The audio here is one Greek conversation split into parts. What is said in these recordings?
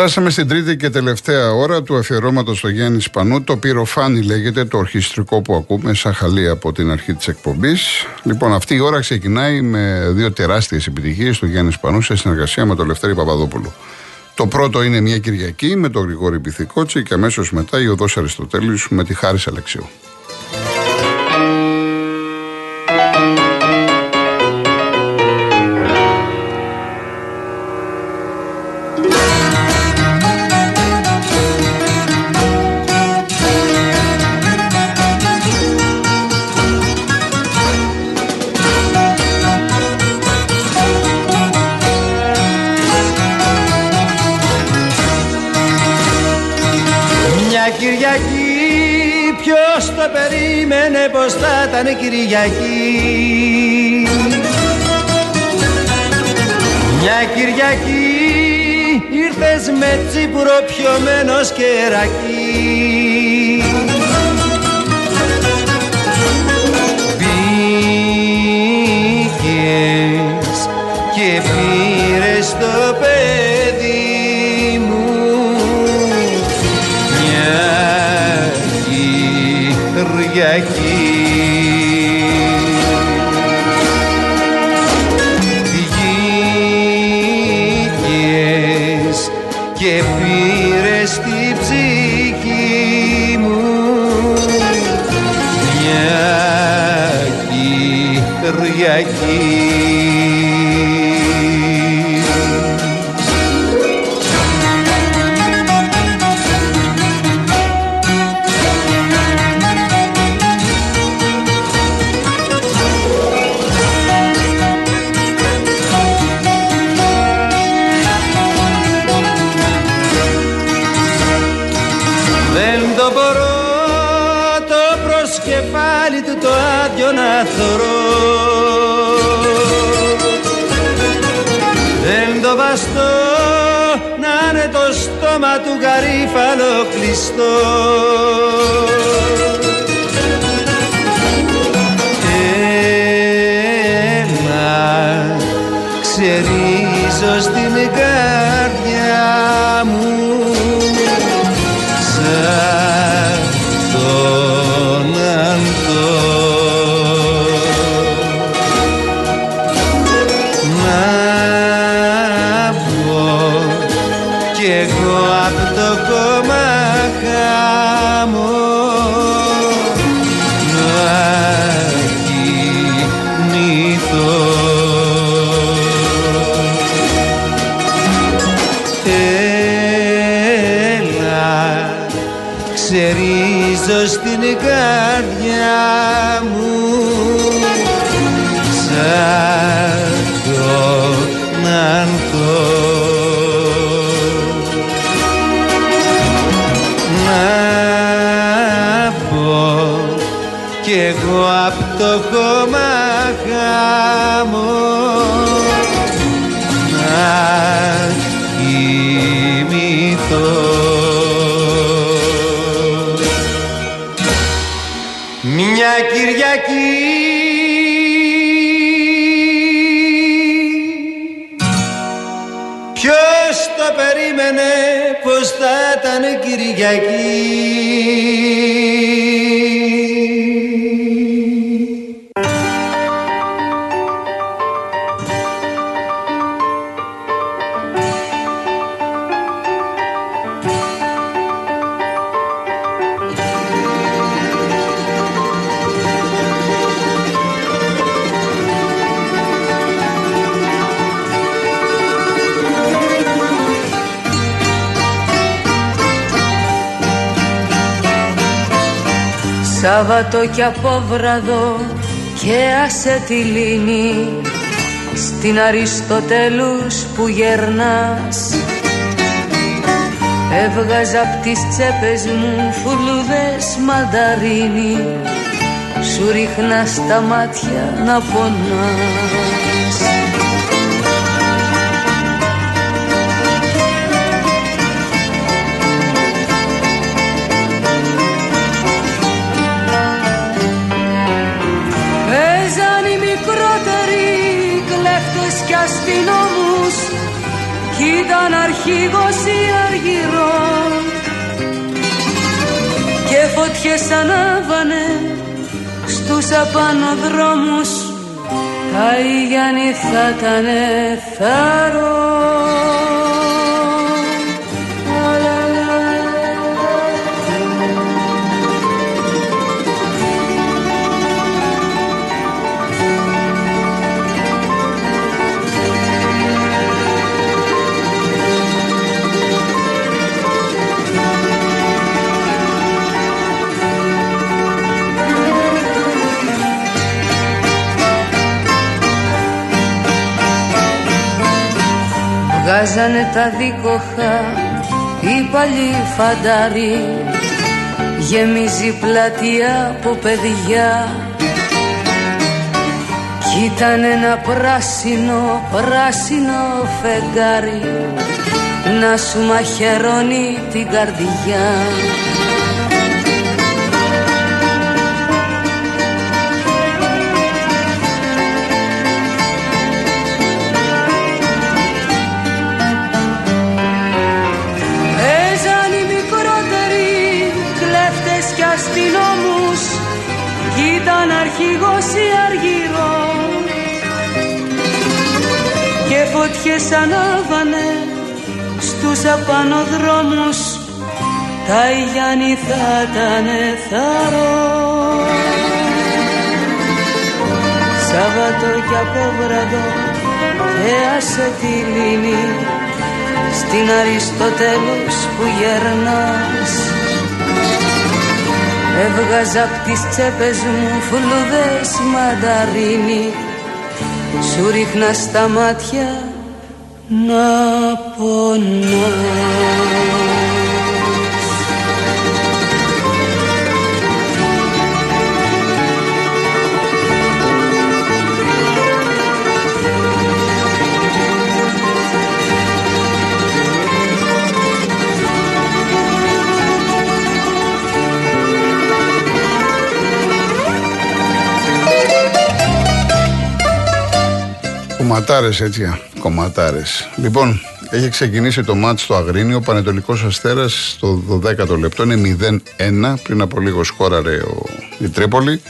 Περάσαμε στην τρίτη και τελευταία ώρα του αφιερώματος στο Γιάννη Σπανού. Το πυροφάνι λέγεται, το ορχιστρικό που ακούμε, σαν χαλή από την αρχή της εκπομπής. Λοιπόν, αυτή η ώρα ξεκινάει με δύο τεράστιες επιτυχίες του Γιάννη Σπανού σε συνεργασία με τον Λευτέρη Παπαδόπουλο. Το πρώτο είναι μια Κυριακή με τον Γρηγόρη Πυθικότσι και αμέσως μετά η Οδός Αριστοτέλειου με τη Χάρη Αλεξίου. Πως θα ήταν Κυριακή. Μια Κυριακή ήρθες με τσίπουρο πιωμένος σκερακί Πήγες και πήρες το παιδί Κυριακή κλειστό εγώ απ' το κόμμα Σάββατο κι απόβραδο και άσε τη λίμνη. Στην Αριστοτέλους που γερνάς. Έβγαζα απ' τις τσέπες μου φουλούδες μανταρίνι. Σου ρίχνα στα μάτια να πονάς ήταν αρχηγός ή αργυρό και φωτιές ανάβανε στους απάνω δρόμους. Τα Ιγιάννη θα ήταν θαρό Βγάζανε τα δίκοχα οι παλιοί φαντάροι. Γεμίζει πλατεία από παιδιά. Κι ήταν ένα πράσινο, πράσινο φεγγάρι Να σου μαχαιρώνει την καρδιά φωτιές ανάβανε στους απάνω δρόμους τα Ιγιάννη θα ήταν θαρό. Σάββατο κι από βραδό θέασε τη λίμνη στην Αριστοτέλους που γερνάς. Έβγαζα απ' τις τσέπες μου φλουδές μανταρίνι Σου ρίχνα στα μάτια να πονάς Κομματάρες έτσι, κομματάρες. Λοιπόν, έχει ξεκινήσει το μάτς στο Αγρίνιο. Ο Πανετολικός Αστέρας στο 12ο λεπτό είναι 0-1. Πριν από λίγο σκόραρε ο, η Τρίπολη.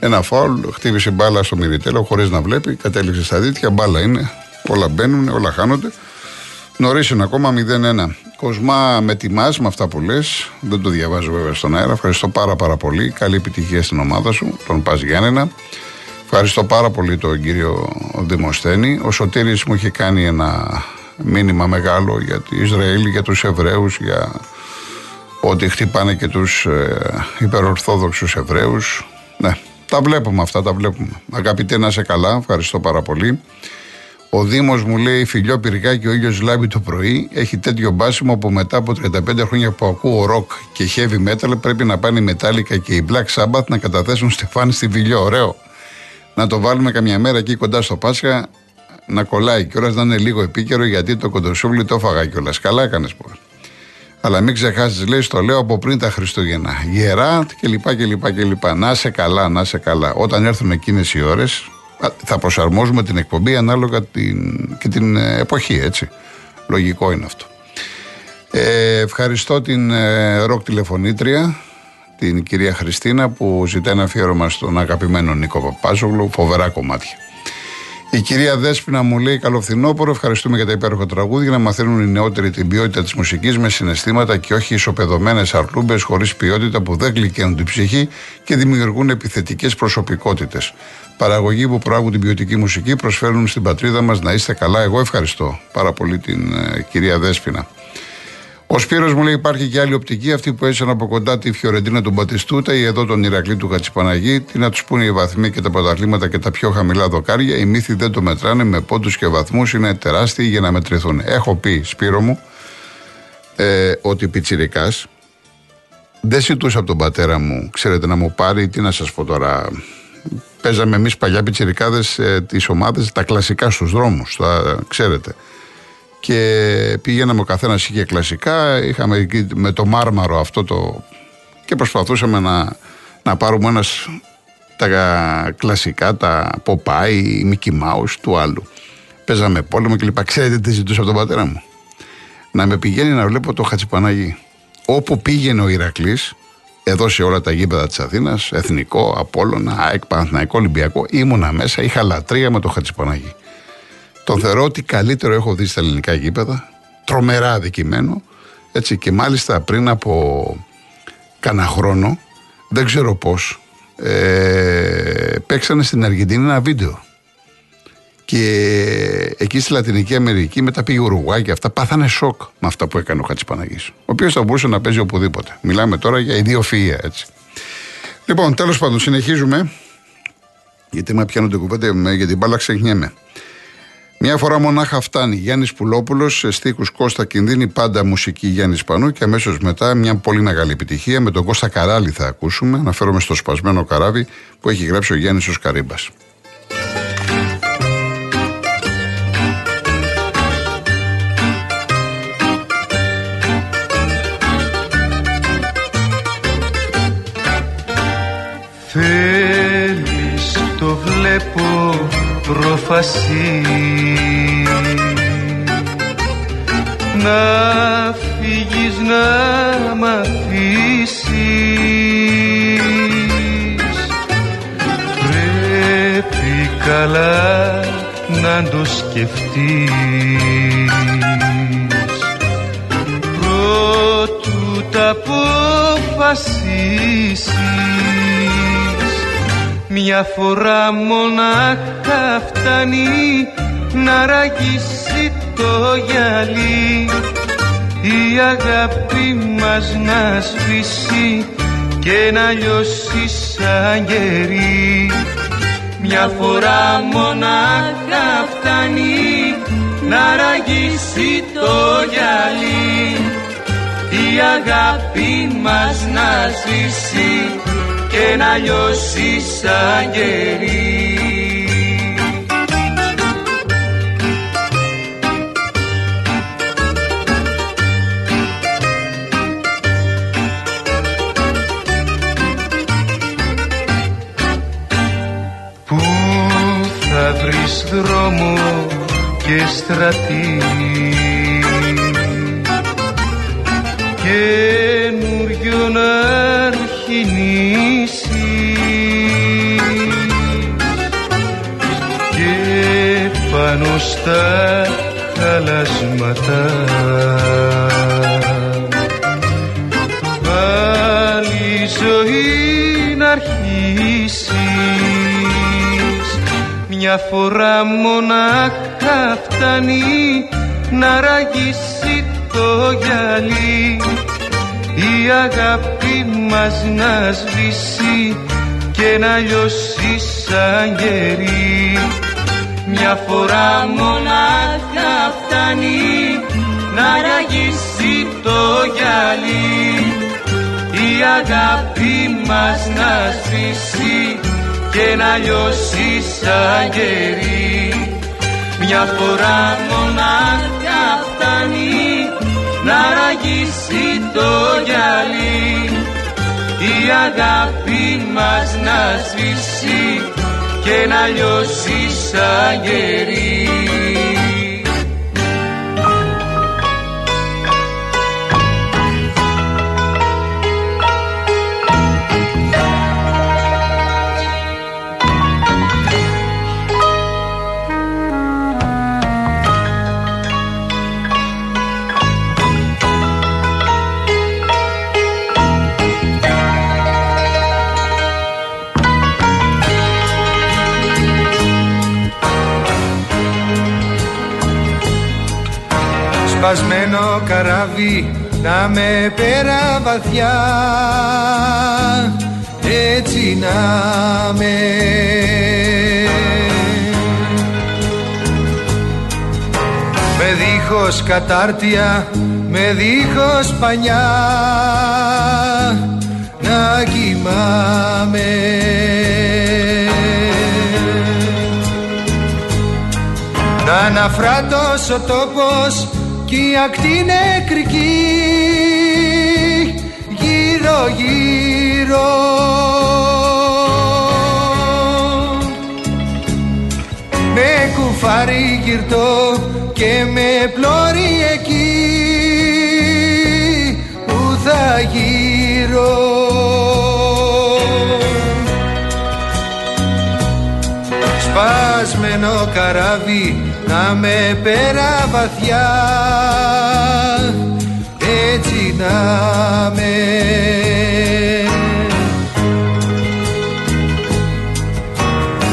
Ένα φάουλ, χτύπησε μπάλα στο Μυριτέλο χωρίς να βλέπει. Κατέληξε στα δίκτυα. Μπάλα είναι. Όλα μπαίνουν, όλα χάνονται. Νωρίς είναι ακόμα 0-1. Κοσμά με τιμάς με αυτά που λες. Δεν το διαβάζω βέβαια στον αέρα. Ευχαριστώ πάρα πάρα πολύ. Καλή επιτυχία στην ομάδα σου, τον Πας Γιάννενα. Ευχαριστώ πάρα πολύ τον κύριο Δημοσθένη. Ο Σωτήρης μου είχε κάνει ένα μήνυμα μεγάλο για το Ισραήλ, για τους Εβραίους, για ότι χτυπάνε και τους ε, υπερορθόδοξους Εβραίους. Ναι, τα βλέπουμε αυτά, τα βλέπουμε. Αγαπητέ να σε καλά, ευχαριστώ πάρα πολύ. Ο Δήμος μου λέει φιλιό πυρικά και ο ήλιος λάμπει το πρωί. Έχει τέτοιο μπάσιμο που μετά από 35 χρόνια που ακούω ροκ και heavy metal πρέπει να πάνε η Μετάλλικα και η Black Sabbath να καταθέσουν στεφάνι στη Βιλιό. Ωραίο να το βάλουμε καμιά μέρα εκεί κοντά στο Πάσχα να κολλάει κιόλας, να είναι λίγο επίκαιρο γιατί το κοντοσούβλι το έφαγα κιόλας. Καλά έκανες που. Αλλά μην ξεχάσεις, λέει, το λέω από πριν τα Χριστούγεννα. Γερά κλπ. κλπ, κλπ. Να σε καλά, να σε καλά. Όταν έρθουν εκείνες οι ώρες, θα προσαρμόζουμε την εκπομπή ανάλογα την, και την ε, εποχή, έτσι. Λογικό είναι αυτό. Ε, ευχαριστώ την ε, ροκ τηλεφωνήτρια την κυρία Χριστίνα που ζητάει ένα αφιέρωμα στον αγαπημένο Νίκο Παπάζογλου. Φοβερά κομμάτια. Η κυρία Δέσπινα μου λέει: Καλό φθινόπωρο, ευχαριστούμε για τα υπέροχα τραγούδια. Να μαθαίνουν οι νεότεροι την ποιότητα της μουσικής με συναισθήματα και όχι ισοπεδωμένες αρλούμπες χωρίς ποιότητα που δεν γλυκαίνουν την ψυχή και δημιουργούν επιθετικές προσωπικότητες. Παραγωγοί που προάγουν την ποιοτική μουσική προσφέρουν στην πατρίδα μας να είστε καλά. Εγώ ευχαριστώ πάρα πολύ την ε, κυρία Δέσπινα. Ο Σπύρος μου λέει: Υπάρχει και άλλη οπτική, αυτή που έζησαν από κοντά τη Φιωρεντίνα του Μπατιστούτα ή εδώ τον Ηρακλή του Χατσιπαναγή. Τι να τους πούνε οι βαθμοί και τα πρωταθλήματα και τα πιο χαμηλά δοκάρια. Οι μύθοι δεν το μετράνε με πόντους και βαθμούς, είναι τεράστιοι για να μετρηθούν. Έχω πει, Σπύρο μου, ε, ότι πιτσιρικάς δεν ζητούσα από τον πατέρα μου, ξέρετε, να μου πάρει, τι να σας πω τώρα. Παίζαμε εμείς παλιά πιτσιρικάδες ε, τις ομάδες, τα κλασικά στους δρόμους, ξέρετε και πήγαιναμε ο καθένας είχε κλασικά. Είχαμε εκεί με το μάρμαρο αυτό το. και προσπαθούσαμε να, να πάρουμε ένας τα κλασικά, τα Popeye, Mickey Mouse του άλλου. παίζαμε πόλεμο κλπ. Ξέρετε τι ζητούσα από τον πατέρα μου; Να με πηγαίνει να βλέπω το Χατσιπαναγί. Όπου πήγαινε ο Ηρακλής, εδώ σε όλα τα γήπεδα της Αθήνας, Εθνικό, Απόλωνα, ΑΕΚ, Παναθηναϊκό, Ολυμπιακό, ήμουνα μέσα, είχα λατρεία με το Χατσιπαναγί. Τον θεωρώ ότι καλύτερο έχω δει στα ελληνικά γήπεδα. Τρομερά αδικημένο. Έτσι, και μάλιστα πριν από κάνα χρόνο, δεν ξέρω πώς, ε, παίξανε στην Αργεντινή ένα βίντεο. Και εκεί στη Λατινική Αμερική, μετά πήγε Ουρουγουάη και αυτά, πάθανε σοκ με αυτά που έκανε ο Χατσιπαναγή. Ο οποίος θα μπορούσε να παίζει οπουδήποτε. Μιλάμε τώρα για ιδιοφυα, έτσι. Λοιπόν, τέλος πάντων, συνεχίζουμε. Γιατί με πιάνονται κουβέντα για την μπάλα, ξεχνιέμαι. Μια φορά μονάχα φτάνει. Γιάννης Πουλόπουλος σε στίχους Κώστα Κινδύνη, πάντα μουσική Γιάννης Πανού και αμέσως μετά μια πολύ μεγάλη επιτυχία με τον Κώστα Καράλη θα ακούσουμε. Αναφέρομαι στο σπασμένο καράβι που έχει γράψει ο Γιάννης ως Καρύμπας. Θέλεις το βλέπω πρόφαση να φύγεις να μ' αφήσεις. Πρέπει καλά να το σκεφτείς. Πρώτου τα αποφασίσεις μια φορά μονάχα φτάνει να ραγίσει το γυαλί. Η αγάπη μας να σβήσει και να λιώσει σαν γερί. Μια φορά μονάχα φτάνει να ραγίσει το γυαλί. Η αγάπη μας να σβήσει και να λιώσει σαν γερί. Πού θα βρεις δρόμο και στρατή; Στα χαλάσματα πάλι ζωή να αρχίσεις. Μια φορά μονάχα φτάνει να ραγίσει το γυαλί. Η αγάπη μας να σβήσει και να λιώσεις σαν γερί μια φορά μονάχα φτάνει να ραγίσει το γυαλί. Η αγάπη μας να σβήσει και να λιώσει σαν γερί μια φορά μονάχα φτάνει να ραγίσει το γυαλί. Η αγάπη μας να σβήσει και να λιώσει σαν γερί. Σπασμένο καράβι να με πέρα βαθιά. Έτσι να με. Με δίχως κατάρτια με δίχως πανιά να κοιμάμαι. Να αναφράτως ο τόπος κι η ακτή νεκρική γύρω γύρω. Με κουφάρι γυρτώ και με πλώρη εκεί που θα γύρω. Σπασμένο καράβι να με πέρα βαθιά. Έτσι να με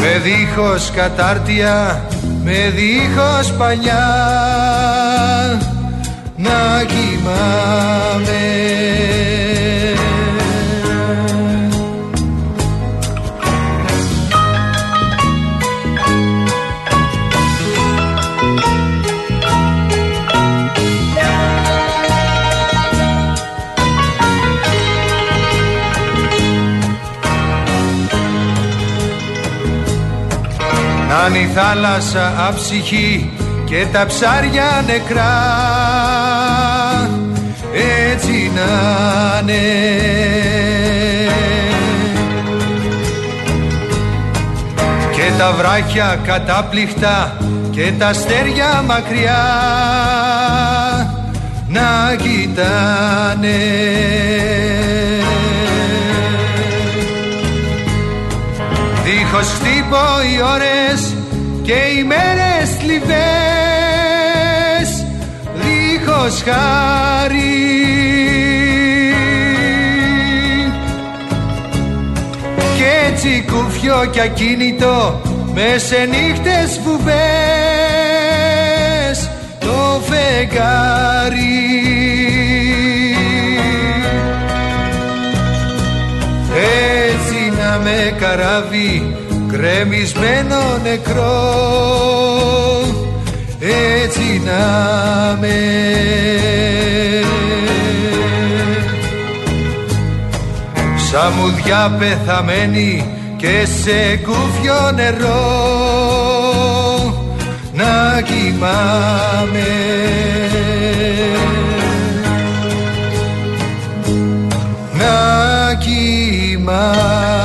με δίχως κατάρτια με δίχως παλιά να κοιμάμαι θάλασσα αψυχή και τα ψάρια νεκρά. Έτσι να και τα βράχια κατάπληκτα και τα αστέρια μακριά να κοιτάνε. Δίχως χτύπω οι ώρες και οι μέρες θλιβές Δίχως χάρη. Κι έτσι κουφιό κι ακίνητο μες σε νύχτες βουβές το φεγγάρι. Έτσι να με καράβει κρεμισμένο νεκρό έτσι να με Σαν μουδιά πεθαμένη και σε κούφιο νερό να κοιμάμαι. Να κοιμάμαι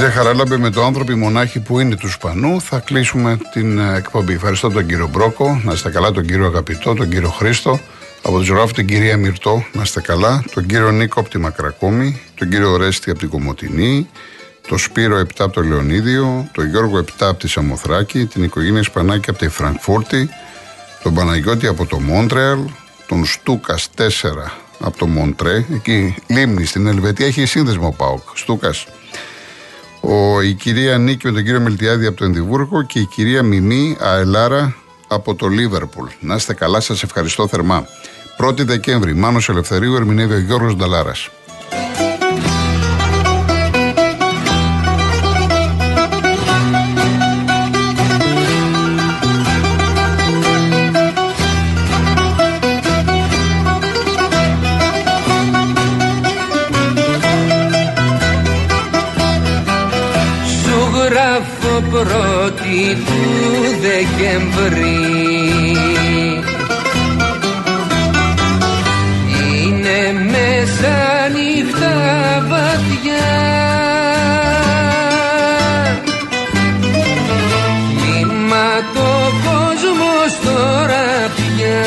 Κύριε Χαράλαμπε, με το άνθρωποι μονάχοι που είναι του Σπανού θα κλείσουμε την ε, εκπομπή. Ευχαριστώ τον κύριο Μπρόκο, να είστε καλά, τον κύριο Αγαπητό, τον κύριο Χρήστο, από τον ζωγράφο την κυρία Μυρτό, να είστε καλά, τον κύριο Νίκο από τη Μακρακόμη, τον κύριο Ρέστη από την Κομωτινή, τον Σπύρο 7 από το Λεωνίδιο, τον Γιώργο 7 από τη Σαμοθράκη, την οικογένεια Σπανάκη από τη Φραγκφούρτη, τον Παναγιώτη από το Μόντρεαλ, τον Στούκας 4 από το Μοντρέ, εκεί λίμνη στην Ελβετία έχει σύνδεσμο ΠΑΟΚ. Στούκας ο, η κυρία Νίκη με τον κύριο Μελτιάδη από το Ενδιβούργο και η κυρία Μιμή Αελάρα από το Λίβερπουλ. Να είστε καλά, σας ευχαριστώ θερμά. 1η Δεκέμβρη, Μάνος Ελευθερίου, ερμηνεύει ο Γιώργος Νταλάρας. Πρώτη του Δεκεμβρή Είναι μέσα νύχτα βαθιά. Μήμα το κόσμος τώρα πια.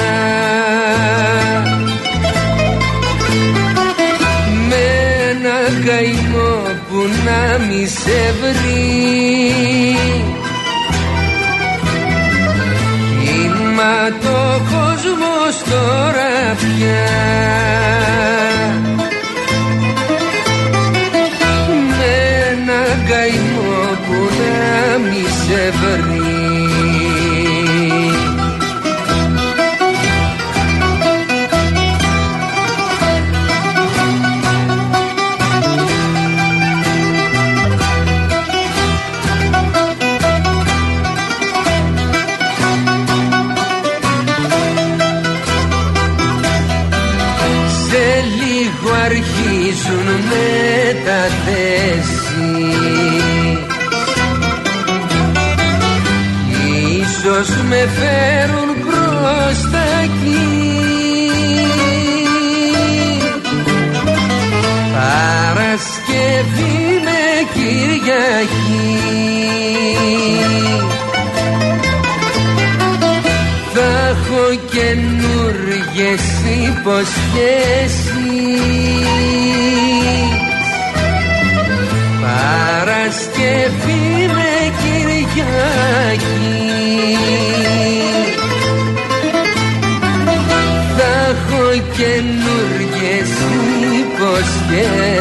Με ένα καημό που να μη σε βρει το κόσμο τώρα πια με ένα καημό που να μη σε που αρχίζουν με τα θέση Ίσως με φέρουν προς τα εκεί. Παρασκευή με Κυριακή θα έχω καινούργιες υποσχέσεις. Παρασκευή με Κυριακή. Θα έχω καινούργιες υποσχέσεις.